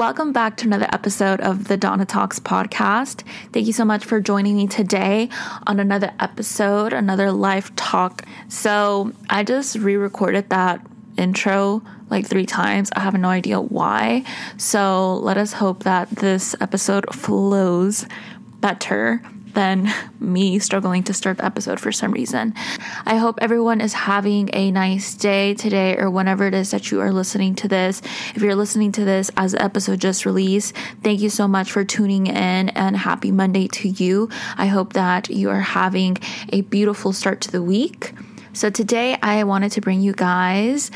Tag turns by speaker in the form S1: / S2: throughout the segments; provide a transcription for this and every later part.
S1: Welcome back to another episode of the Donna Talks podcast. Thank you so much for joining me today on another episode, another live talk. So, I just re recorded that intro like three times. I have no idea why. So, let us hope that this episode flows better than me struggling to start the episode for some reason. I hope everyone is having a nice day today or whenever it is that you are listening to this. If you're listening to this as the episode just released, thank you so much for tuning in and happy Monday to you. I hope that you are having a beautiful start to the week. So today I wanted to bring you guys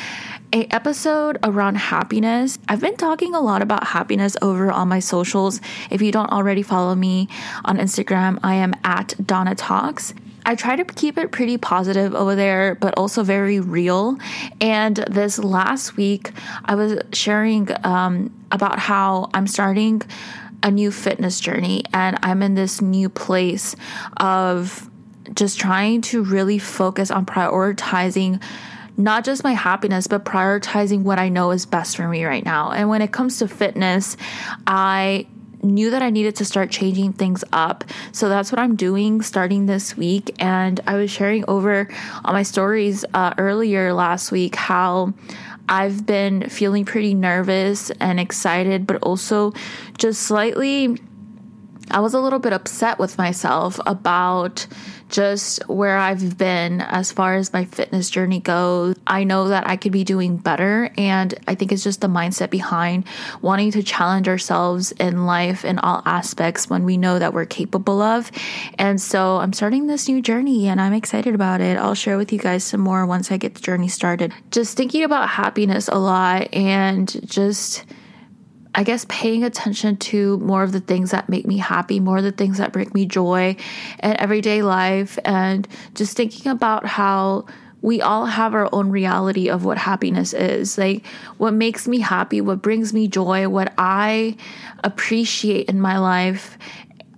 S1: a episode around happiness. I've been talking a lot about happiness over on my socials. If you don't already follow me on Instagram, I am at Donna Talks. I try to keep it pretty positive over there, but also very real. And this last week, I was sharing um, about how I'm starting a new fitness journey and I'm in this new place of just trying to really focus on prioritizing not just my happiness, but prioritizing what I know is best for me right now. And when it comes to fitness, I knew that I needed to start changing things up. So that's what I'm doing starting this week. And I was sharing over on my stories uh, earlier last week how I've been feeling pretty nervous and excited, but also just slightly I was a little bit upset with myself about just where I've been as far as my fitness journey goes. I know that I could be doing better, and I think it's just the mindset behind wanting to challenge ourselves in life in all aspects when we know that we're capable of. And so I'm starting this new journey and I'm excited about it. I'll share with you guys some more once I get the journey started. Just thinking about happiness a lot and just I guess paying attention to more of the things that make me happy, more of the things that bring me joy in everyday life, and just thinking about how we all have our own reality of what happiness is. Like what makes me happy, what brings me joy, what I appreciate in my life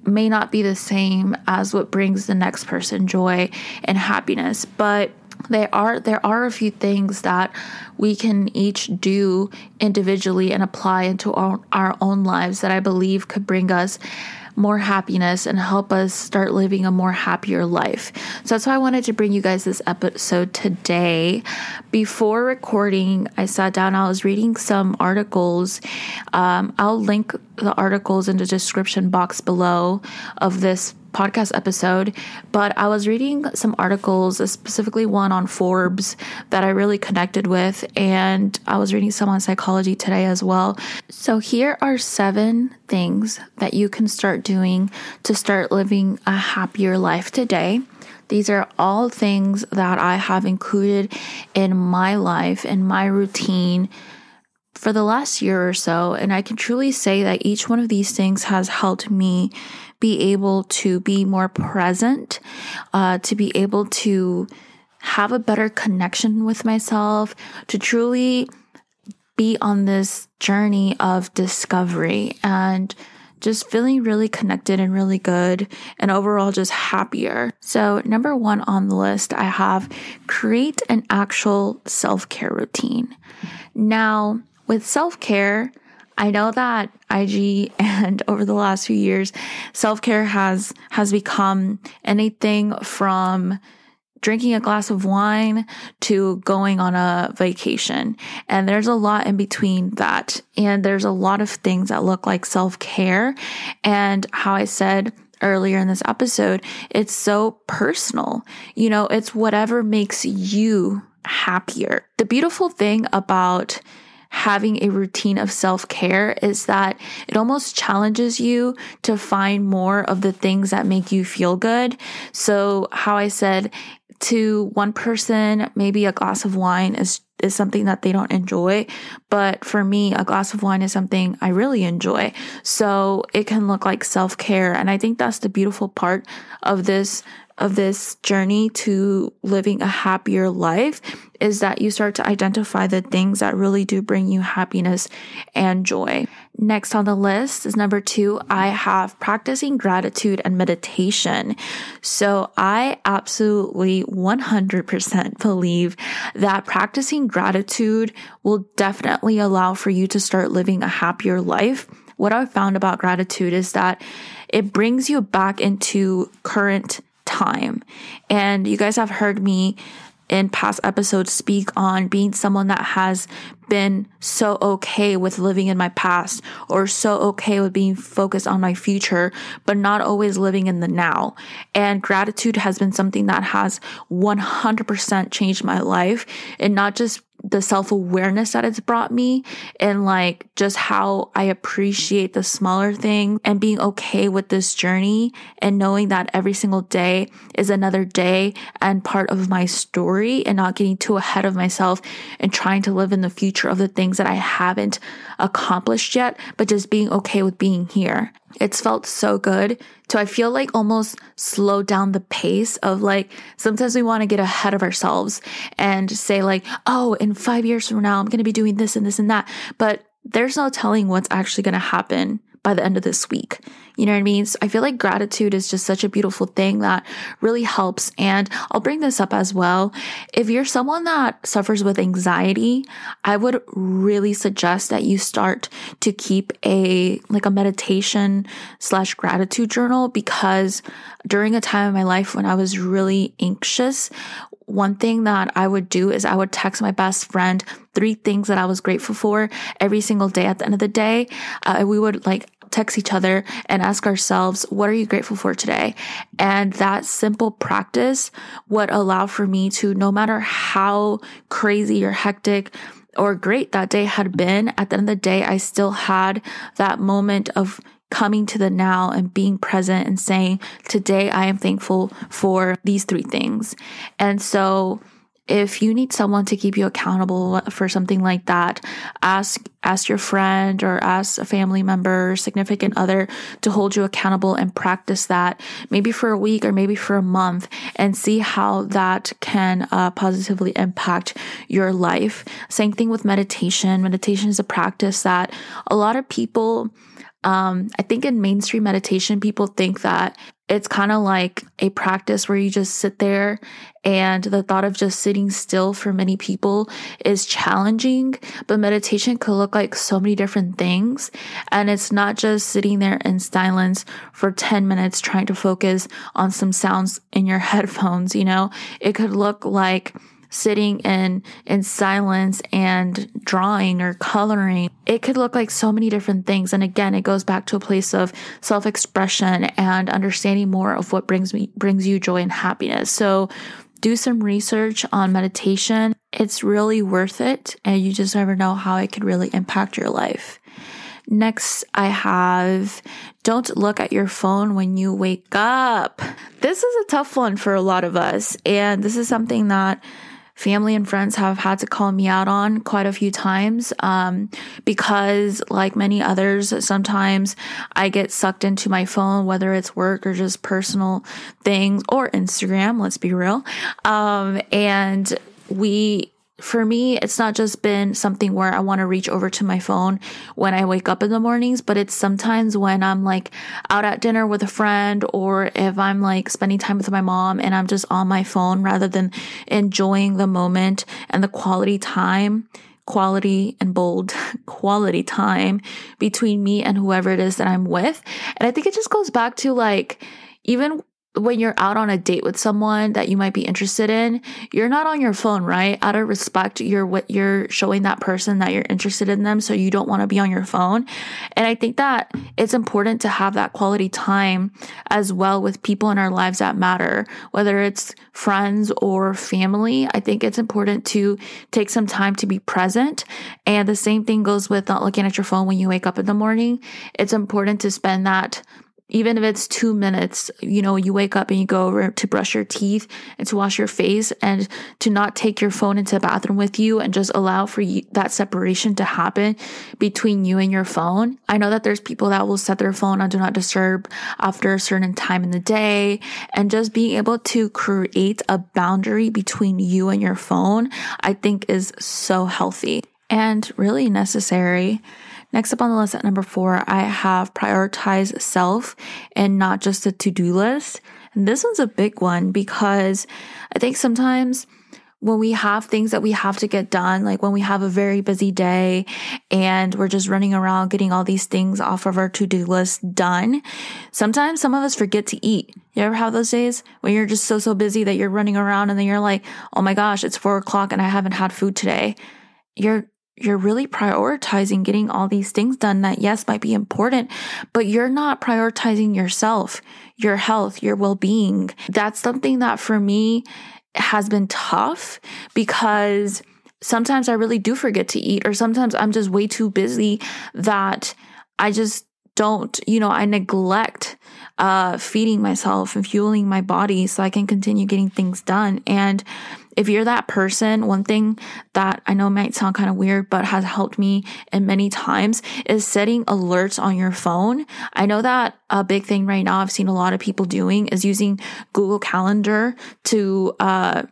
S1: may not be the same as what brings the next person joy and happiness. But there are there are a few things that we can each do individually and apply into our, our own lives that I believe could bring us more happiness and help us start living a more happier life. So that's why I wanted to bring you guys this episode today. Before recording, I sat down, I was reading some articles. Um, I'll link the articles in the description box below of this podcast episode, but I was reading some articles, specifically one on Forbes that I really connected with, and I was reading some on psychology today as well. So, here are seven things that you can start doing to start living a happier life today. These are all things that I have included in my life, in my routine for the last year or so. And I can truly say that each one of these things has helped me be able to be more present, uh, to be able to have a better connection with myself, to truly be on this journey of discovery and just feeling really connected and really good and overall just happier. So, number one on the list, I have create an actual self care routine. Now, with self care, I know that IG and over the last few years, self-care has has become anything from drinking a glass of wine to going on a vacation. And there's a lot in between that. And there's a lot of things that look like self-care. And how I said earlier in this episode, it's so personal. You know, it's whatever makes you happier. The beautiful thing about having a routine of self care is that it almost challenges you to find more of the things that make you feel good. So, how I said to one person, maybe a glass of wine is is something that they don't enjoy. But for me, a glass of wine is something I really enjoy. So it can look like self care. And I think that's the beautiful part of this of this journey to living a happier life is that you start to identify the things that really do bring you happiness and joy. Next on the list is number two, I have practicing gratitude and meditation. So I absolutely 100% believe that practicing gratitude will definitely allow for you to start living a happier life. What I've found about gratitude is that it brings you back into current time. And you guys have heard me in past episodes speak on being someone that has been so okay with living in my past or so okay with being focused on my future, but not always living in the now. And gratitude has been something that has 100% changed my life and not just the self awareness that it's brought me and like just how I appreciate the smaller thing and being okay with this journey and knowing that every single day is another day and part of my story and not getting too ahead of myself and trying to live in the future of the things that I haven't accomplished yet, but just being okay with being here. It's felt so good to, I feel like almost slow down the pace of like, sometimes we want to get ahead of ourselves and say like, oh, in five years from now, I'm going to be doing this and this and that. But there's no telling what's actually going to happen by the end of this week. You know what I mean? So I feel like gratitude is just such a beautiful thing that really helps. And I'll bring this up as well. If you're someone that suffers with anxiety, I would really suggest that you start to keep a like a meditation slash gratitude journal because during a time in my life when I was really anxious, one thing that I would do is I would text my best friend three things that I was grateful for every single day at the end of the day. Uh, we would like text each other and ask ourselves, what are you grateful for today? And that simple practice would allow for me to, no matter how crazy or hectic or great that day had been, at the end of the day, I still had that moment of coming to the now and being present and saying, today I am thankful for these three things. And so, if you need someone to keep you accountable for something like that, ask ask your friend or ask a family member, significant other to hold you accountable and practice that maybe for a week or maybe for a month and see how that can uh, positively impact your life. Same thing with meditation. Meditation is a practice that a lot of people um, I think in mainstream meditation, people think that it's kind of like a practice where you just sit there and the thought of just sitting still for many people is challenging but meditation could look like so many different things. And it's not just sitting there in silence for 10 minutes trying to focus on some sounds in your headphones you know? It could look like sitting in in silence and drawing or coloring it could look like so many different things and again it goes back to a place of self-expression and understanding more of what brings me brings you joy and happiness so do some research on meditation it's really worth it and you just never know how it could really impact your life Next, I have don't look at your phone when you wake up. This is a tough one for a lot of us. And this is something that family and friends have had to call me out on quite a few times um, because, like many others, sometimes I get sucked into my phone, whether it's work or just personal things or Instagram, let's be real. Um, and we for me, it's not just been something where I want to reach over to my phone when I wake up in the mornings, but it's sometimes when I'm like out at dinner with a friend or if I'm like spending time with my mom and I'm just on my phone rather than enjoying the moment and the quality time quality and bold quality time between me and whoever it is that I'm with. And I think it just goes back to like, even when you're out on a date with someone that you might be interested in, you're not on your phone, right? Out of respect, you're what you're showing that person that you're interested in them, so you don't want to be on your phone. And I think that it's important to have that quality time as well with people in our lives that matter, whether it's friends or family. I think it's important to take some time to be present. And the same thing goes with not looking at your phone when you wake up in the morning. It's important to spend that even if it's two minutes, you know, you wake up and you go over to brush your teeth and to wash your face and to not take your phone into the bathroom with you and just allow for you, that separation to happen between you and your phone. I know that there's people that will set their phone on do not disturb after a certain time in the day and just being able to create a boundary between you and your phone, I think is so healthy and really necessary. Next up on the list at number four, I have prioritize self and not just a to do list. And this one's a big one because I think sometimes when we have things that we have to get done, like when we have a very busy day and we're just running around getting all these things off of our to do list done, sometimes some of us forget to eat. You ever have those days when you're just so, so busy that you're running around and then you're like, oh my gosh, it's four o'clock and I haven't had food today. You're you're really prioritizing getting all these things done that yes might be important but you're not prioritizing yourself your health your well-being. That's something that for me has been tough because sometimes i really do forget to eat or sometimes i'm just way too busy that i just don't you know i neglect uh, feeding myself and fueling my body so i can continue getting things done. And if you're that person, one thing that I know might sound kind of weird, but has helped me in many times is setting alerts on your phone. I know that a big thing right now I've seen a lot of people doing is using Google Calendar to, uh,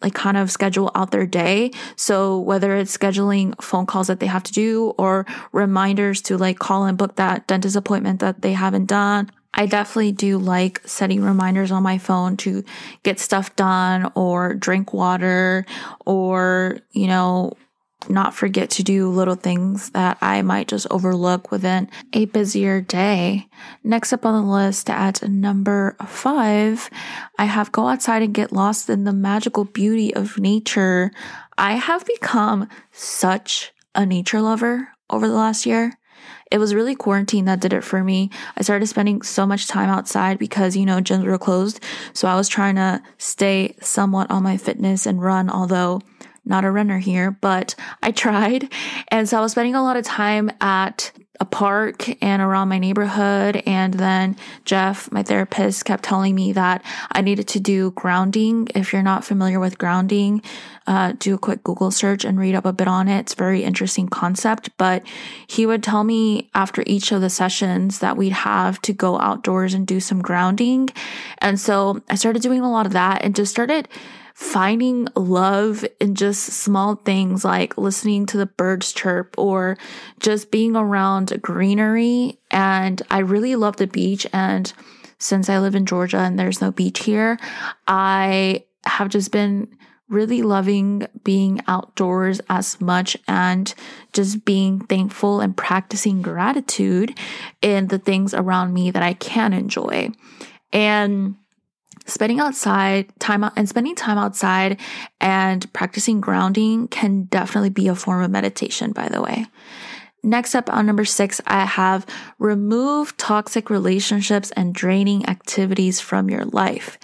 S1: like kind of schedule out their day. So whether it's scheduling phone calls that they have to do or reminders to like call and book that dentist appointment that they haven't done I definitely do like setting reminders on my phone to get stuff done or drink water or, you know, not forget to do little things that I might just overlook within a busier day. Next up on the list at number five, I have go outside and get lost in the magical beauty of nature. I have become such a nature lover over the last year it was really quarantine that did it for me. I started spending so much time outside because, you know, gyms were closed. So I was trying to stay somewhat on my fitness and run, although not a runner here, but I tried. And so I was spending a lot of time at a park and around my neighborhood. And then Jeff, my therapist, kept telling me that I needed to do grounding. If you're not familiar with grounding, uh, do a quick Google search and read up a bit on it. It's very interesting concept. But he would tell me after each of the sessions that we'd have to go outdoors and do some grounding. And so I started doing a lot of that and just started finding love in just small things like listening to the birds chirp or just being around greenery. And I really love the beach. And since I live in Georgia and there's no beach here, I have just been really loving being outdoors as much and just being thankful and practicing gratitude in the things around me that I can enjoy. And spending outside time and spending time outside and practicing grounding can definitely be a form of meditation, by the way. Next up on number six, I have remove toxic relationships and draining activities from your life.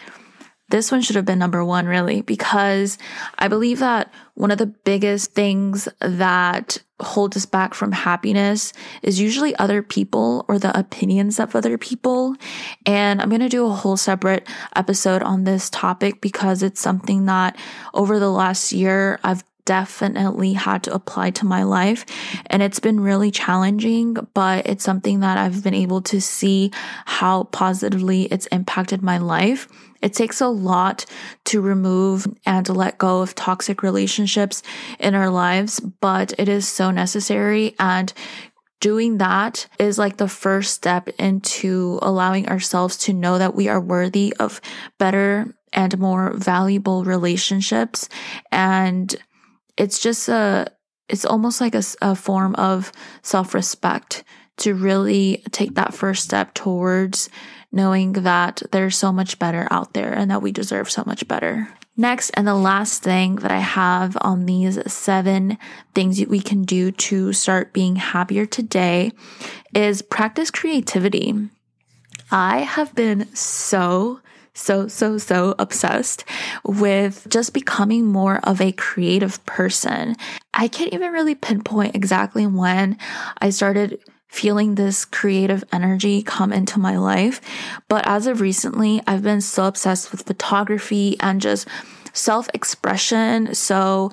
S1: This one should have been number one, really, because I believe that one of the biggest things that holds us back from happiness is usually other people or the opinions of other people. And I'm going to do a whole separate episode on this topic because it's something that over the last year I've definitely had to apply to my life. And it's been really challenging, but it's something that I've been able to see how positively it's impacted my life. It takes a lot to remove and let go of toxic relationships in our lives, but it is so necessary. And doing that is like the first step into allowing ourselves to know that we are worthy of better and more valuable relationships. And it's just a, it's almost like a, a form of self respect to really take that first step towards knowing that there's so much better out there and that we deserve so much better. Next, and the last thing that I have on these seven things that we can do to start being happier today is practice creativity. I have been so so, so, so obsessed with just becoming more of a creative person. I can't even really pinpoint exactly when I started feeling this creative energy come into my life. But as of recently, I've been so obsessed with photography and just self expression. So,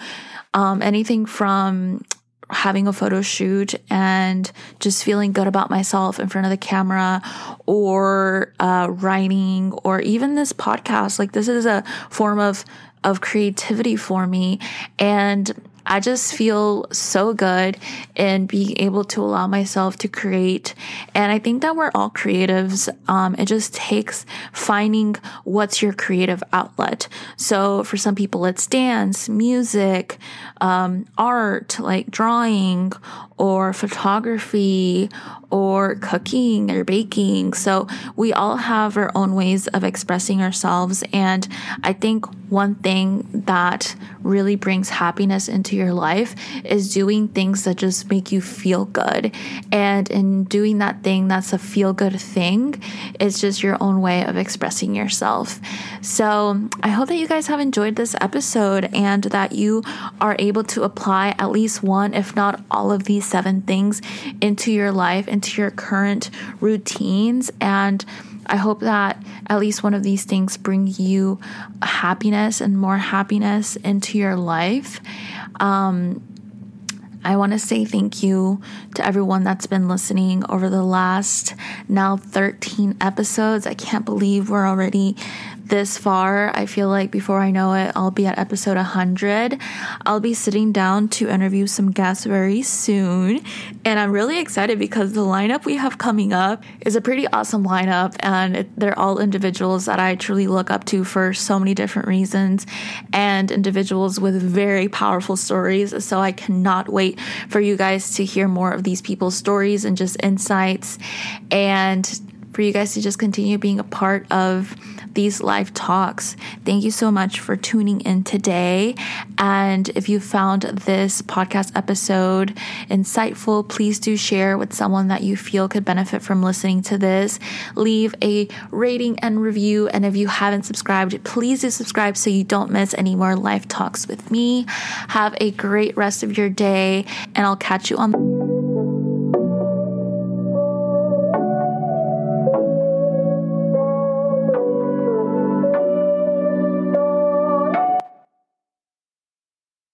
S1: um, anything from having a photo shoot and just feeling good about myself in front of the camera or uh, writing or even this podcast. Like this is a form of of creativity for me. And I just feel so good in being able to allow myself to create. And I think that we're all creatives. Um, it just takes finding what's your creative outlet. So for some people, it's dance, music, um, art, like drawing or photography or cooking or baking. So we all have our own ways of expressing ourselves. And I think one thing that really brings happiness into your life is doing things that just make you feel good. And in doing that thing that's a feel good thing, it's just your own way of expressing yourself. So I hope that you guys have enjoyed this episode and that you are able to apply at least one, if not all of these seven things into your life, into your current routines. And I hope that at least one of these things bring you happiness and more happiness into your life. Um, I want to say thank you to everyone that's been listening over the last now 13 episodes. I can't believe we're already this far. I feel like before I know it, I'll be at episode 100. I'll be sitting down to interview some guests very soon. And I'm really excited because the lineup we have coming up is a pretty awesome lineup. And it, they're all individuals that I truly look up to for so many different reasons and individuals with very powerful stories. So I cannot wait for you guys to hear more of these people's stories and just insights and for you guys to just continue being a part of these live talks. Thank you so much for tuning in today. And if you found this podcast episode insightful, please do share with someone that you feel could benefit from listening to this. Leave a rating and review. And if you haven't subscribed, please do subscribe so you don't miss any more live talks with me. Have a great rest of your day, and I'll catch you on.